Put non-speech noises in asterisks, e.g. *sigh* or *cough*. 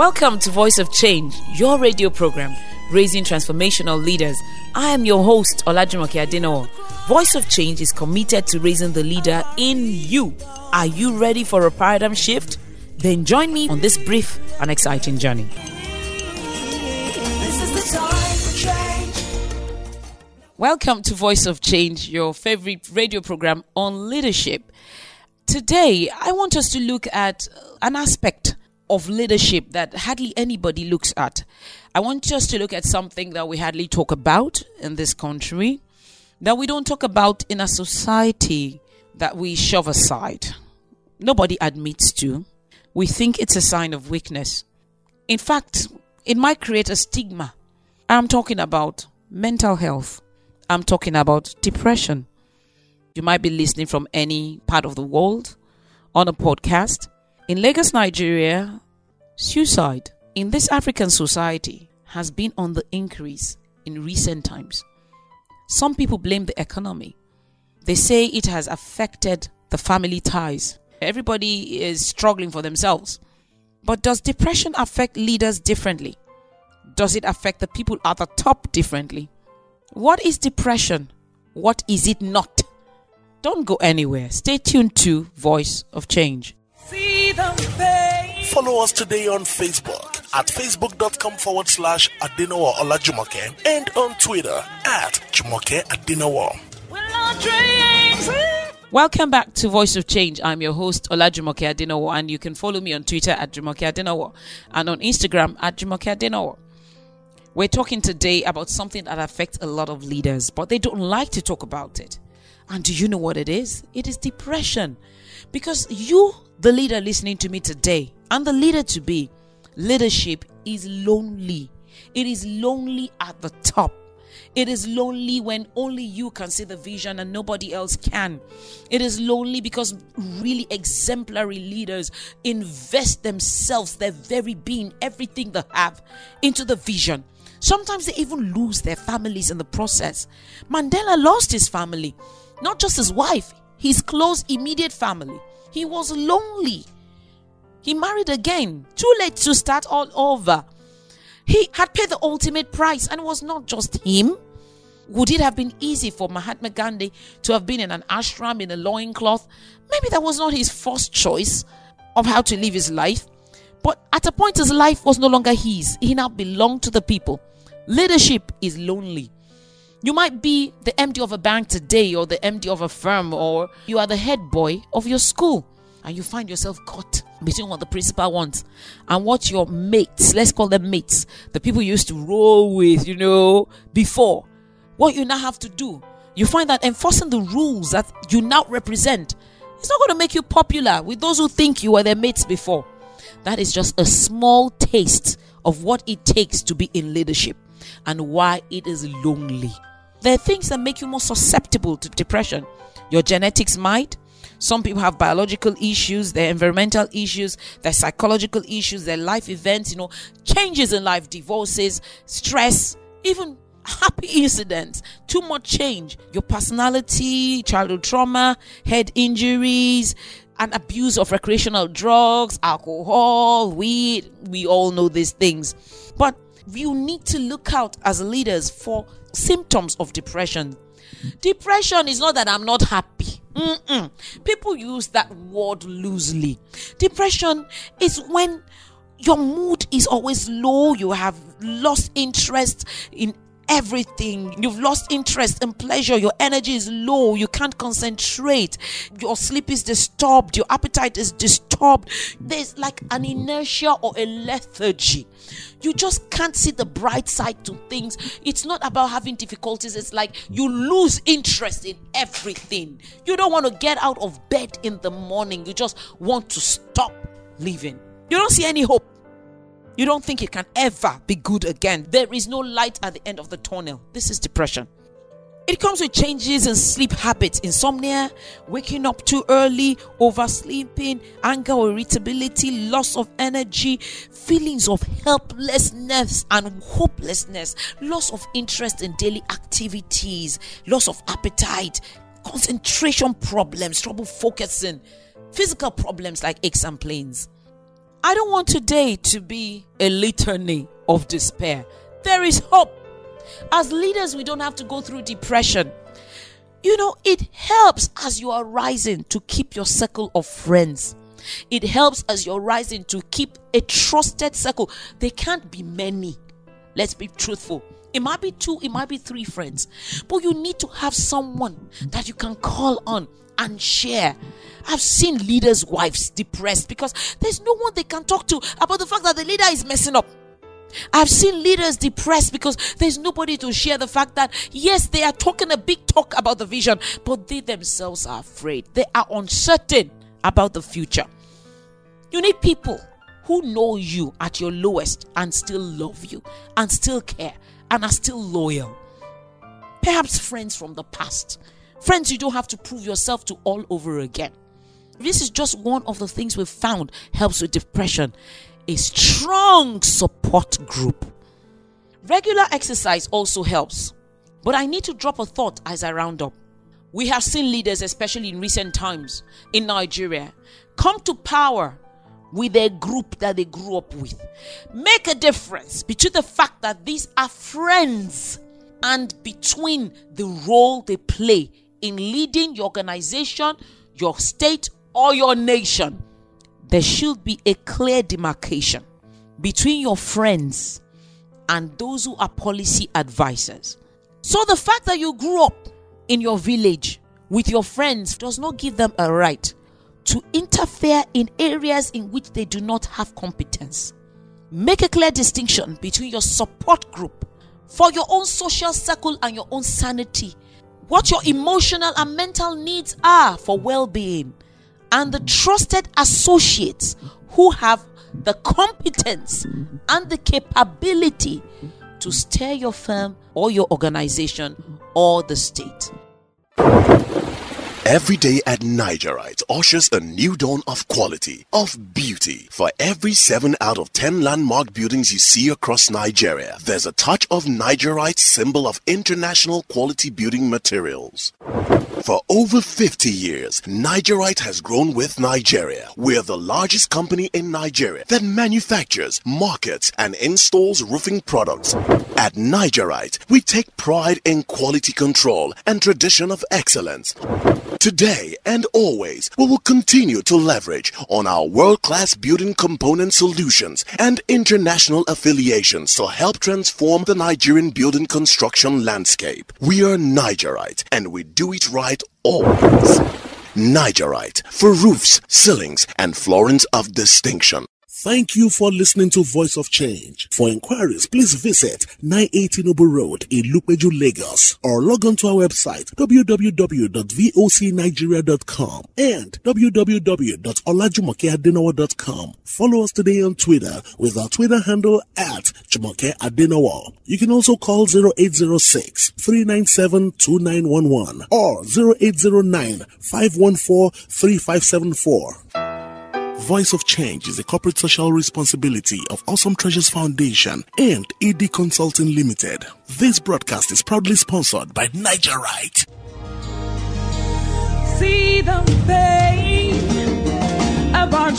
Welcome to Voice of Change, your radio program raising transformational leaders. I am your host, Olajumoke Adenowo. Voice of Change is committed to raising the leader in you. Are you ready for a paradigm shift? Then join me on this brief and exciting journey. Welcome to Voice of Change, your favorite radio program on leadership. Today, I want us to look at an aspect of leadership that hardly anybody looks at. I want us to look at something that we hardly talk about in this country, that we don't talk about in a society that we shove aside. Nobody admits to. We think it's a sign of weakness. In fact, it might create a stigma. I'm talking about mental health. I'm talking about depression. You might be listening from any part of the world on a podcast in Lagos, Nigeria, suicide in this African society has been on the increase in recent times. Some people blame the economy. They say it has affected the family ties. Everybody is struggling for themselves. But does depression affect leaders differently? Does it affect the people at the top differently? What is depression? What is it not? Don't go anywhere. Stay tuned to Voice of Change. Follow us today on Facebook at facebook.com forward slash Adenowo Olajumoke and on Twitter at Jumoke Adenowo. Welcome back to Voice of Change. I'm your host, Olajumoke Adenowo, and you can follow me on Twitter at Jumoke Adenowo and on Instagram at Jumoke Adinowo. We're talking today about something that affects a lot of leaders, but they don't like to talk about it. And do you know what it is? It is depression. Because you, the leader listening to me today, and the leader to be, leadership is lonely. It is lonely at the top. It is lonely when only you can see the vision and nobody else can. It is lonely because really exemplary leaders invest themselves, their very being, everything they have into the vision. Sometimes they even lose their families in the process. Mandela lost his family, not just his wife, his close, immediate family. He was lonely. He married again, too late to start all over. He had paid the ultimate price, and it was not just him. Would it have been easy for Mahatma Gandhi to have been in an ashram in a loincloth? Maybe that was not his first choice of how to live his life. But at a point, his life was no longer his. He now belonged to the people. Leadership is lonely. You might be the MD of a bank today, or the MD of a firm, or you are the head boy of your school, and you find yourself caught between what the principal wants and what your mates, let's call them mates, the people you used to roll with, you know, before, what you now have to do. You find that enforcing the rules that you now represent is not going to make you popular with those who think you were their mates before. That is just a small taste of what it takes to be in leadership and why it is lonely. There are things that make you more susceptible to depression. Your genetics might, some people have biological issues, their environmental issues, their psychological issues, their life events, you know, changes in life, divorces, stress, even happy *laughs* incidents, too much change, your personality, childhood trauma, head injuries, and abuse of recreational drugs, alcohol, weed. We all know these things. But you need to look out as leaders for symptoms of depression. Depression is not that I'm not happy. Mm-mm. People use that word loosely. Depression is when your mood is always low, you have lost interest in everything. You've lost interest in pleasure. Your energy is low. You can't concentrate. Your sleep is disturbed. Your appetite is disturbed. There's like an inertia or a lethargy. You just can't see the bright side to things. It's not about having difficulties. It's like you lose interest in everything. You don't want to get out of bed in the morning. You just want to stop living. You don't see any hope. You don't think it can ever be good again. There is no light at the end of the tunnel. This is depression. It comes with changes in sleep habits, insomnia, waking up too early, oversleeping, anger or irritability, loss of energy, feelings of helplessness and hopelessness, loss of interest in daily activities, loss of appetite, concentration problems, trouble focusing, physical problems like aches and pains. I don't want today to be a litany of despair. There is hope. As leaders, we don't have to go through depression. You know, it helps as you are rising to keep your circle of friends. It helps as you're rising to keep a trusted circle. They can't be many. Let's be truthful. It might be two, it might be three friends, but you need to have someone that you can call on and share. I've seen leaders' wives depressed because there's no one they can talk to about the fact that the leader is messing up. I've seen leaders depressed because there's nobody to share the fact that, yes, they are talking a big talk about the vision, but they themselves are afraid. They are uncertain about the future. You need people who know you at your lowest and still love you and still care and are still loyal. Perhaps friends from the past, friends you don't have to prove yourself to all over again. This is just one of the things we've found helps with depression a strong support group. Regular exercise also helps, but I need to drop a thought as I round up. We have seen leaders, especially in recent times in Nigeria, come to power with a group that they grew up with. Make a difference between the fact that these are friends and between the role they play in leading your organization, your state, or your nation. There should be a clear demarcation between your friends and those who are policy advisors. So the fact that you grew up in your village with your friends does not give them a right to interfere in areas in which they do not have competence. Make a clear distinction between your support group for your own social circle and your own sanity, what your emotional and mental needs are for well being, and the trusted associates who have the competence and the capability to steer your firm or your organization or the state. Every day at Nigerite ushers a new dawn of quality, of beauty. For every 7 out of 10 landmark buildings you see across Nigeria, there's a touch of Nigerite symbol of international quality building materials. For over 50 years, Nigerite has grown with Nigeria. We're the largest company in Nigeria that manufactures, markets, and installs roofing products. At Nigerite, we take pride in quality control and tradition of excellence. Today and always, we will continue to leverage on our world-class building component solutions and international affiliations to help transform the Nigerian building construction landscape. We are Nigerite and we do it right always. Nigerite for roofs, ceilings, and floorings of distinction. Thank you for listening to Voice of Change. For inquiries, please visit 980 Noble Road in Lupeju, Lagos, or log on to our website www.vocnigeria.com and www.olajumokeadenowo.com. Follow us today on Twitter with our Twitter handle at Jumoke Adenowo. You can also call 0806 397 2911 or 0809 514 3574. Voice of Change is a corporate social responsibility of Awesome Treasures Foundation and ED Consulting Limited. This broadcast is proudly sponsored by Nigerite. See the fame of our.